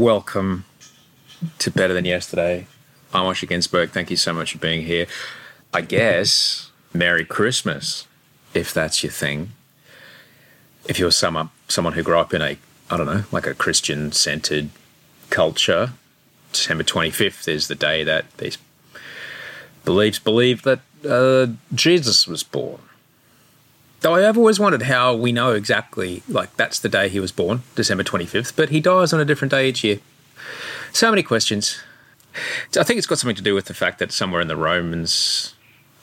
Welcome to Better Than Yesterday. I'm Osher Günsberg. Thank you so much for being here. I guess Merry Christmas, if that's your thing. If you're some, someone someone who grew up in a I don't know, like a Christian centered culture, December 25th is the day that these beliefs believe that uh, Jesus was born. Though I have always wondered how we know exactly, like, that's the day he was born, December 25th, but he dies on a different day each year. So many questions. I think it's got something to do with the fact that somewhere in the Romans'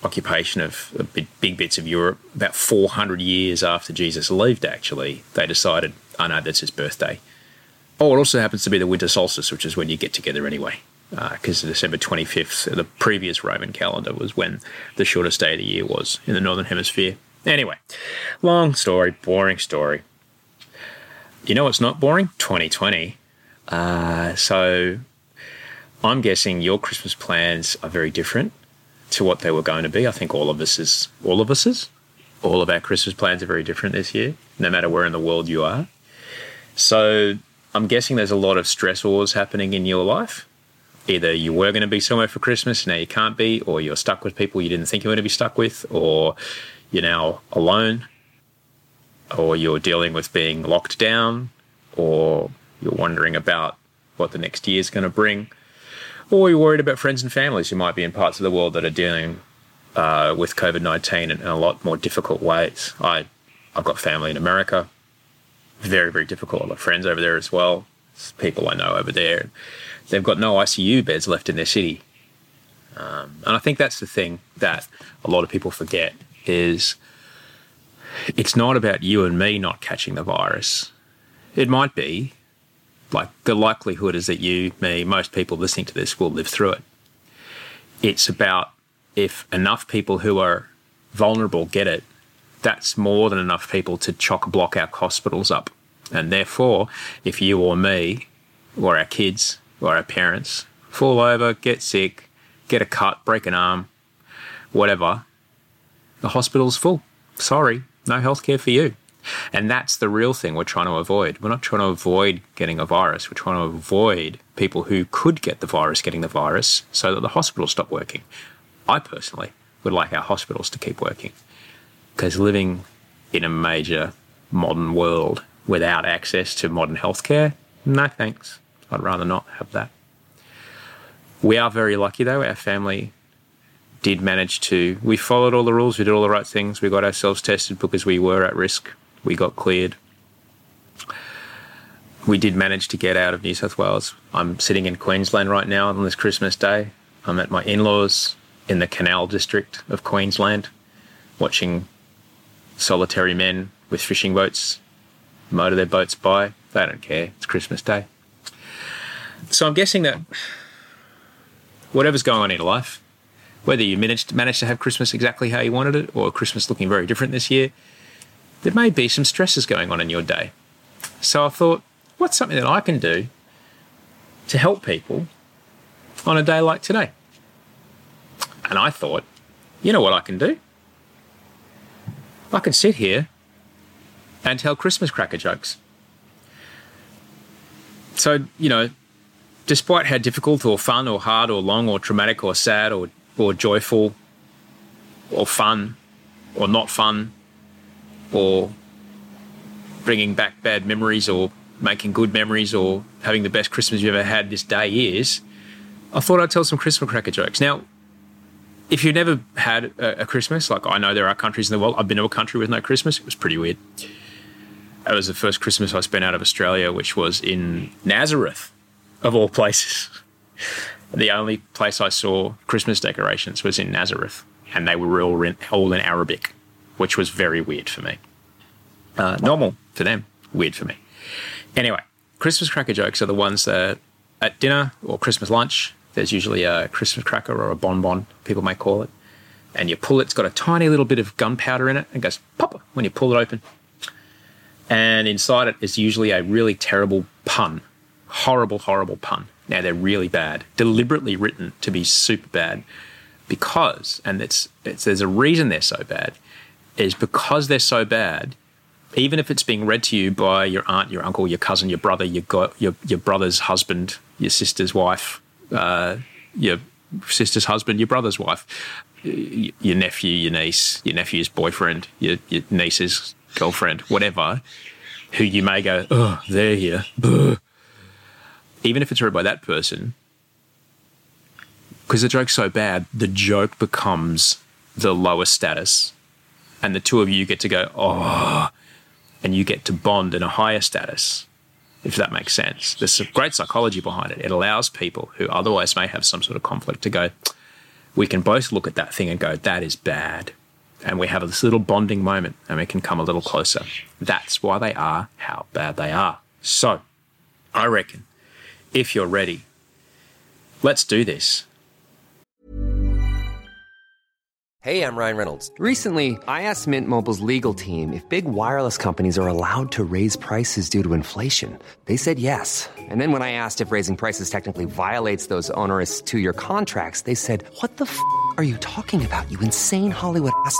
occupation of big bits of Europe, about 400 years after Jesus lived, actually, they decided, oh no, that's his birthday. Oh, it also happens to be the winter solstice, which is when you get together anyway. Because uh, December 25th, the previous Roman calendar, was when the shortest day of the year was in the Northern Hemisphere. Anyway, long story, boring story. You know what's not boring? 2020. Uh, so I'm guessing your Christmas plans are very different to what they were going to be. I think all of us is all of us is all of our Christmas plans are very different this year, no matter where in the world you are. So I'm guessing there's a lot of stressors happening in your life. Either you were going to be somewhere for Christmas, now you can't be, or you're stuck with people you didn't think you were going to be stuck with, or you're now alone, or you're dealing with being locked down, or you're wondering about what the next year is going to bring, or you're worried about friends and families who might be in parts of the world that are dealing uh, with COVID 19 in, in, a lot more difficult ways. I, I've got family in America, very, very difficult. I've got friends over there as well, people I know over there. They've got no ICU beds left in their city. Um, and I think that's the thing that a lot of people forget is it's not about you and me not catching the virus. It might be, like the likelihood is that you, me, most people listening to this will live through it. It's about if enough people who are vulnerable get it, that's more than enough people to chock block our hospitals up. And therefore, if you or me, or our kids, or our parents fall over, get sick, get a cut, break an arm, whatever, the hospital's full. Sorry, no healthcare for you. And that's the real thing we're trying to avoid. We're not trying to avoid getting a virus. We're trying to avoid people who could get the virus getting the virus so that the hospitals stop working. I personally would like our hospitals to keep working because living in a major modern world without access to modern healthcare, no thanks. I'd rather not have that. We are very lucky though. Our family did manage to, we followed all the rules, we did all the right things, we got ourselves tested because we were at risk, we got cleared. We did manage to get out of New South Wales. I'm sitting in Queensland right now on this Christmas Day. I'm at my in laws in the Canal District of Queensland, watching solitary men with fishing boats motor their boats by. They don't care. It's Christmas Day. So I'm guessing that whatever's going on in life, whether you managed, managed to have Christmas exactly how you wanted it or Christmas looking very different this year, there may be some stresses going on in your day. So I thought, what's something that I can do to help people on a day like today? And I thought, you know what I can do? I can sit here and tell Christmas cracker jokes. So, you know, despite how difficult or fun or hard or long or traumatic or sad or, or joyful or fun or not fun or bringing back bad memories or making good memories or having the best Christmas you've ever had this day is, I thought I'd tell some Christmas cracker jokes. Now, if you've never had a, a, Christmas, like I know there are countries in the world, I've been to a country with no Christmas, it was pretty weird. That was the first Christmas I spent out of Australia, which was in Nazareth, of all places. The only place I saw Christmas decorations was in Nazareth, and they were all in, all in Arabic, which was very weird for me. Uh, normal for them, weird for me. Anyway, Christmas cracker jokes are the ones that at dinner or Christmas lunch there's usually a Christmas cracker or a bonbon, people may call it. And you pull it, it's got a tiny little bit of gunpowder in it and goes pop when you pull it open. And inside it is usually a really terrible pun. Horrible, horrible pun. Now they're really bad, deliberately written to be super bad because, and it's, it's there's a reason they're so bad, is because they're so bad, even if it's being read to you by your aunt, your uncle, your cousin, your brother, your, go- your, your brother's husband, your sister's wife, uh, your sister's husband, your brother's wife, your nephew, your niece, your nephew's boyfriend, your, your niece's girlfriend, whatever, who you may go, oh, they're here. Even if it's read by that person, because the joke's so bad, the joke becomes the lowest status. And the two of you get to go, oh, and you get to bond in a higher status if that makes sense. There's some great psychology behind it. It allows people who otherwise may have some sort of conflict to go, we can both look at that thing and go, that is bad. And we have this little bonding moment and we can come a little closer. That's why they are how bad they are. So, I reckon if you're ready, let's do this. Hey, I'm Ryan Reynolds. Recently, I asked Mint Mobile's legal team if big wireless companies are allowed to raise prices due to inflation. They said yes. And then when I asked if raising prices technically violates those onerous two year contracts, they said, What the f are you talking about, you insane Hollywood ass?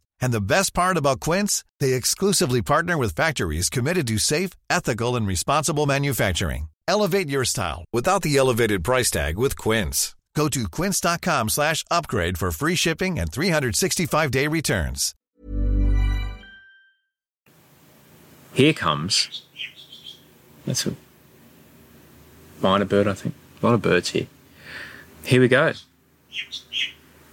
And the best part about Quince, they exclusively partner with factories committed to safe, ethical, and responsible manufacturing. Elevate your style without the elevated price tag with Quince. Go to quince.com slash upgrade for free shipping and 365-day returns. Here comes... That's a myna bird, I think. A lot of birds here. Here we go.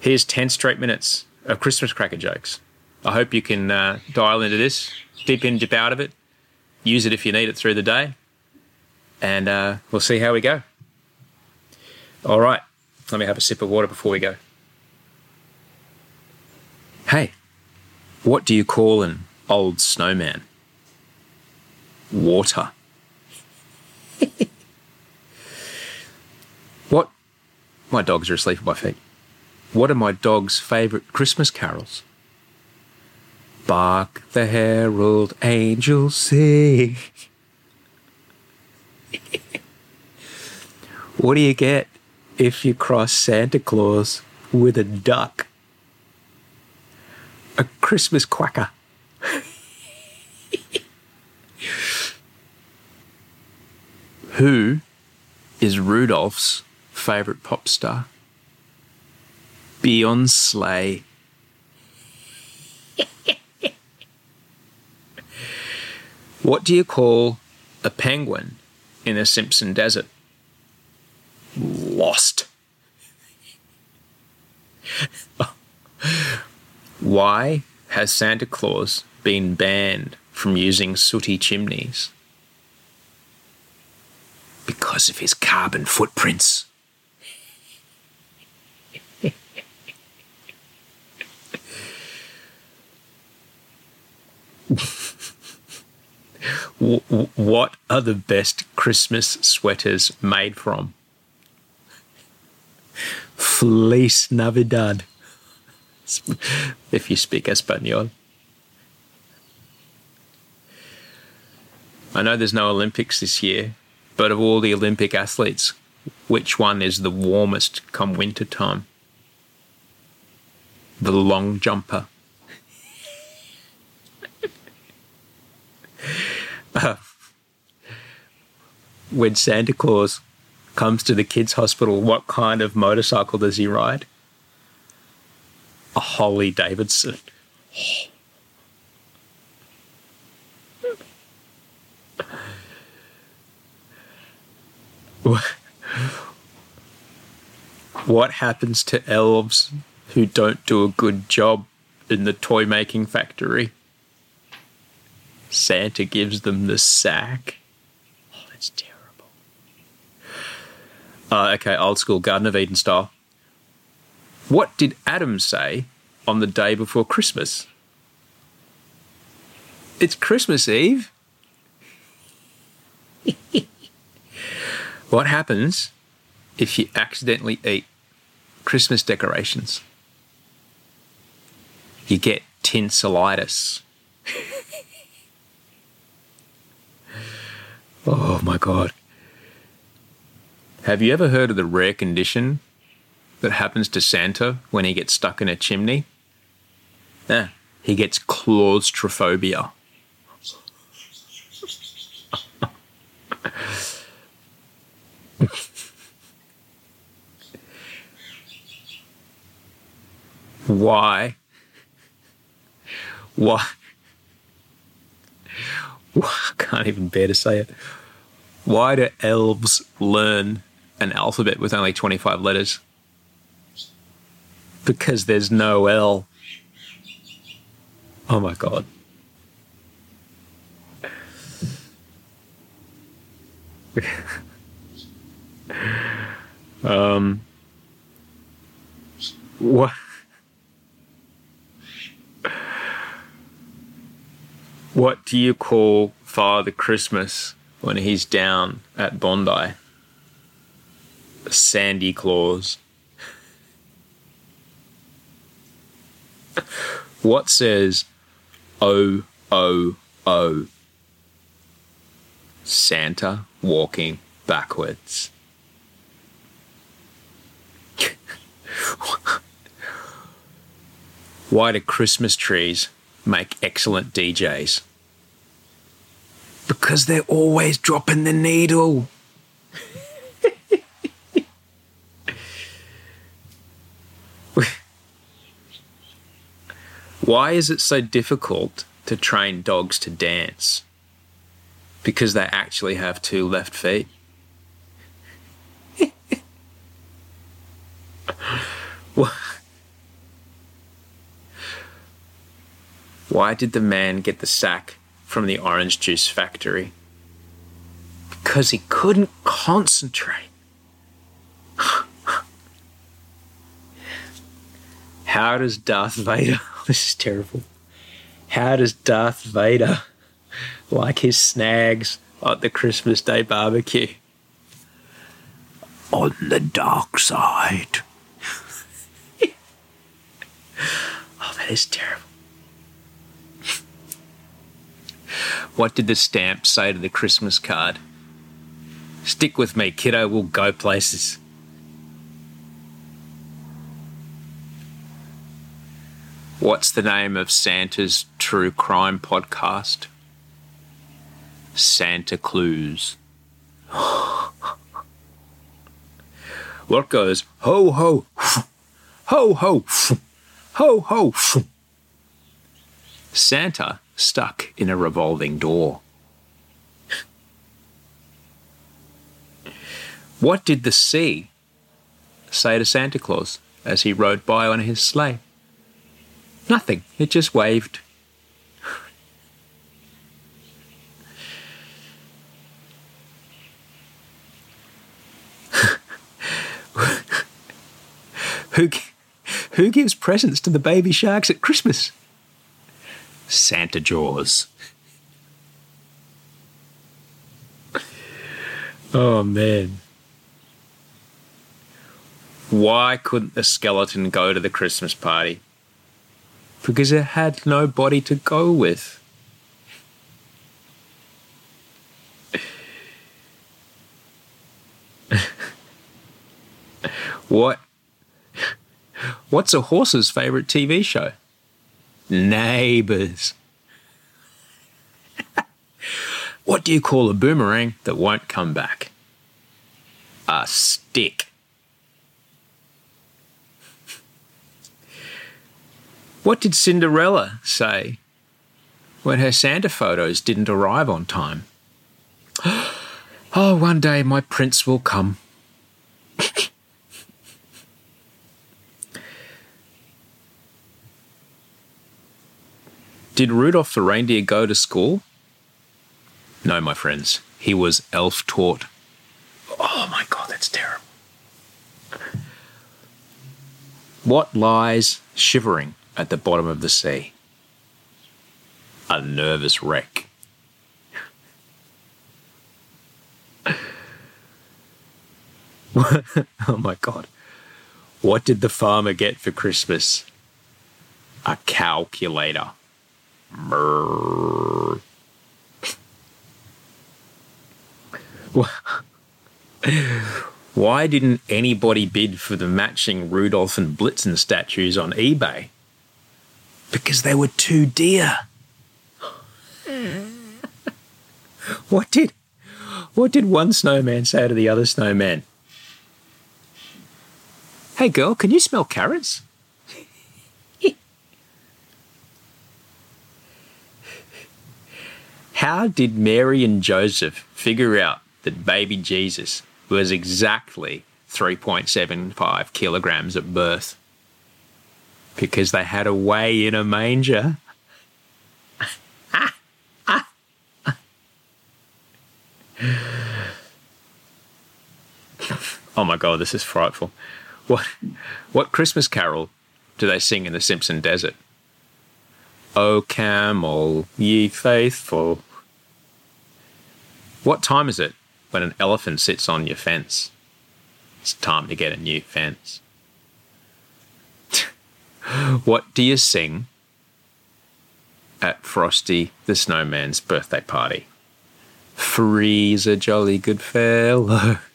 Here's 10 straight minutes of Christmas cracker jokes. I hope you can uh, dial into this, dip in, dip out of it, use it if you need it through the day, and uh, we'll see how we go. All right, let me have a sip of water before we go. Hey, what do you call an old snowman? Water. what? My dogs are asleep at my feet. What are my dog's favourite Christmas carols? Bark the herald angels sing. what do you get if you cross Santa Claus with a duck? A Christmas quacker. Who is Rudolph's favourite pop star? Beyond what do you call a penguin in the Simpson Desert? Lost. Why has Santa Claus been banned from using sooty chimneys? Because of his carbon footprints. what are the best Christmas sweaters made from? Feliz Navidad. If you speak Espanol. I know there's no Olympics this year, but of all the Olympic athletes, which one is the warmest come winter time? The long jumper. when Santa Claus comes to the kids' hospital, what kind of motorcycle does he ride? A Harley Davidson. what happens to elves who don't do a good job in the toy making factory? Santa gives them the sack. Oh, that's terrible. Uh, okay, old school Garden of Eden style. What did Adam say on the day before Christmas? It's Christmas Eve. what happens if you accidentally eat Christmas decorations? You get tinselitis. Oh my god. Have you ever heard of the rare condition that happens to Santa when he gets stuck in a chimney? Yeah, he gets claustrophobia. Why? Why? I can't even bear to say it. Why do elves learn an alphabet with only 25 letters? Because there's no L. Oh my god. um what what do you call Father Christmas when he's down at Bondi? Sandy claws. what says O O O? Santa walking backwards. Why do Christmas trees make excellent DJs? Because they're always dropping the needle. Why is it so difficult to train dogs to dance? Because they actually have two left feet. Why did the man get the sack from the orange juice factory? Because he couldn't concentrate. How does Darth Vader this is terrible. How does Darth Vader like his snags at the Christmas Day barbecue? On the dark side. oh, that is terrible. What did the stamp say to the Christmas card? Stick with me, kiddo, we'll go places. What's the name of Santa's true crime podcast? Santa Clues. what goes ho ho Ho, ho, ho, ho. Santa stuck in a revolving door. What did the sea say to Santa Claus as he rode by on his sleigh? Nothing. It just waved. who, who gives presents to the baby sharks at Christmas? Santa Jaws. Oh man. Why couldn't the skeleton go to the Christmas party? Because it had nobody to go with. what? What's a horse's favorite TV show? Neighbours. what do you call a boomerang that won't come back? A stick. What did Cinderella say when her Santa photos didn't arrive on time? Oh, one day my prince will come. Did Rudolph the reindeer go to school? No, my friends. He was elf taught. Oh my god, that's terrible. What lies shivering at the bottom of the sea? A nervous wreck. oh my god. What did the farmer get for Christmas? A calculator. Why didn't anybody bid for the matching Rudolph and Blitzen statues on eBay? Because they were too dear. what did what did one snowman say to the other snowman? Hey girl, can you smell carrots? How did Mary and Joseph figure out that baby Jesus was exactly 3.75 kilograms at birth? Because they had a way in a manger. oh my god, this is frightful. What what Christmas carol do they sing in the Simpson Desert? O camel, ye faithful, what time is it when an elephant sits on your fence? It's time to get a new fence. what do you sing at Frosty the Snowman's birthday party? Freeze a jolly good fellow.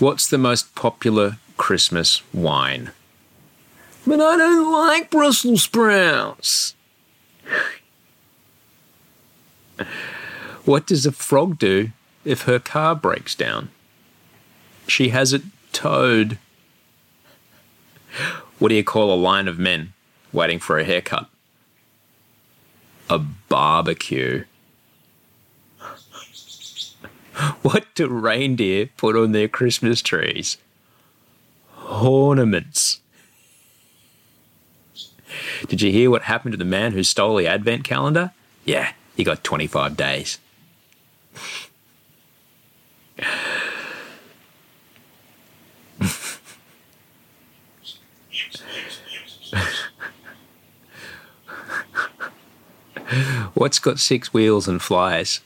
What's the most popular Christmas wine? But I don't like Brussels sprouts. what does a frog do if her car breaks down? She has it towed. What do you call a line of men waiting for a haircut? A barbecue. What do reindeer put on their Christmas trees? Ornaments. Did you hear what happened to the man who stole the advent calendar? Yeah, he got 25 days. What's got six wheels and flies?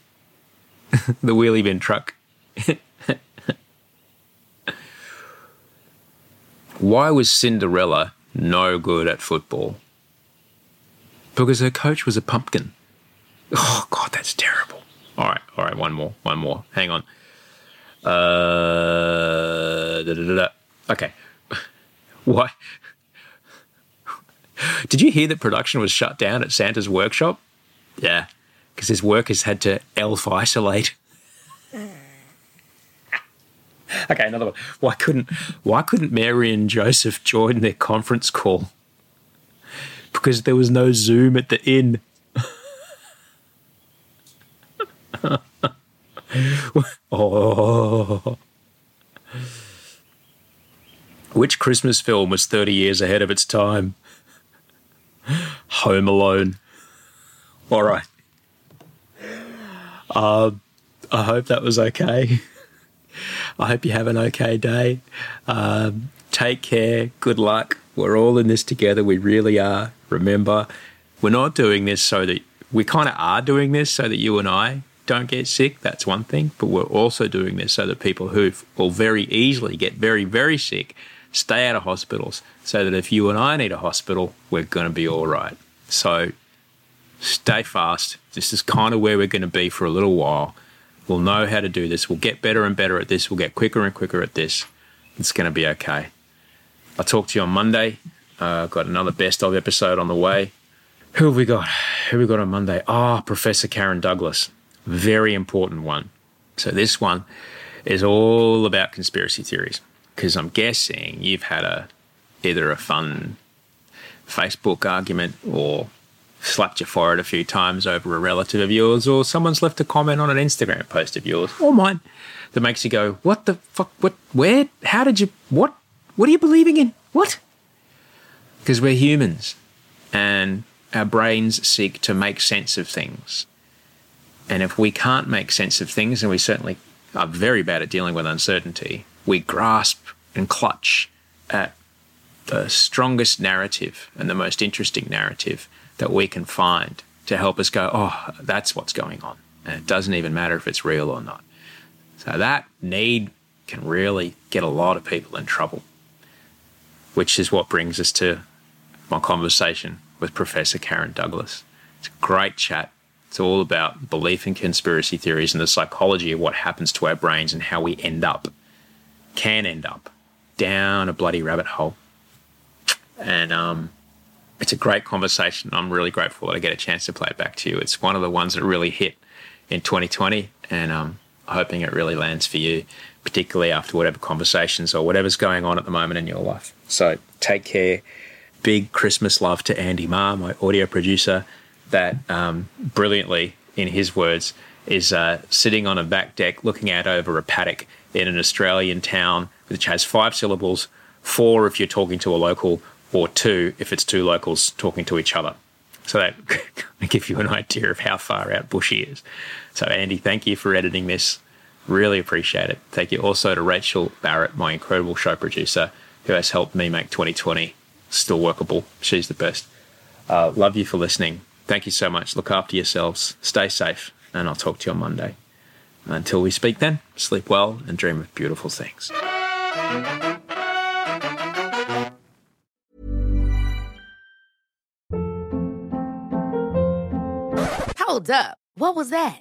the wheelie bin truck. Why was Cinderella no good at football because her coach was a pumpkin. Oh, God, that's terrible. All right, all right, one more, one more. Hang on. Uh, da, da, da, okay. Why? Did you hear that production was shut down at Santa's workshop? Yeah, because his workers had to elf isolate. Okay, another one. Why couldn't Why couldn't Mary and Joseph join their conference call? Because there was no Zoom at the inn. oh. Which Christmas film was 30 years ahead of its time? Home Alone. All right. Uh, I hope that was okay. I hope you have an okay day. Um, take care. Good luck. We're all in this together. We really are. Remember, we're not doing this so that we kind of are doing this so that you and I don't get sick. That's one thing. But we're also doing this so that people who will very easily get very, very sick stay out of hospitals so that if you and I need a hospital, we're going to be all right. So stay fast. This is kind of where we're going to be for a little while. We'll know how to do this. We'll get better and better at this. We'll get quicker and quicker at this. It's going to be okay. I'll talk to you on Monday. Uh, got another best of episode on the way. Who have we got? Who we got on Monday? Ah, oh, Professor Karen Douglas. Very important one. So this one is all about conspiracy theories because I'm guessing you've had a either a fun Facebook argument or slapped your forehead a few times over a relative of yours, or someone's left a comment on an Instagram post of yours or mine that makes you go, "What the fuck? What? Where? How did you? What? What are you believing in? What?" Because we're humans, and our brains seek to make sense of things. And if we can't make sense of things, and we certainly are very bad at dealing with uncertainty, we grasp and clutch at the strongest narrative and the most interesting narrative that we can find to help us go, oh, that's what's going on. And it doesn't even matter if it's real or not. So that need can really get a lot of people in trouble, which is what brings us to my conversation with Professor Karen Douglas. It's a great chat. It's all about belief in conspiracy theories and the psychology of what happens to our brains and how we end up, can end up, down a bloody rabbit hole. And um, it's a great conversation. I'm really grateful that I get a chance to play it back to you. It's one of the ones that really hit in 2020, and um, I'm hoping it really lands for you, particularly after whatever conversations or whatever's going on at the moment in your life. So take care. Big Christmas love to Andy Ma, my audio producer, that um, brilliantly, in his words, is uh, sitting on a back deck looking out over a paddock in an Australian town which has five syllables, four if you're talking to a local, or two if it's two locals talking to each other. So that can give you an idea of how far out Bushy is. So, Andy, thank you for editing this. Really appreciate it. Thank you also to Rachel Barrett, my incredible show producer, who has helped me make 2020 still workable. She's the best. Uh, love you for listening. Thank you so much. Look after yourselves. Stay safe, and I'll talk to you on Monday. Until we speak then, sleep well and dream of beautiful things. Hold up. What was that?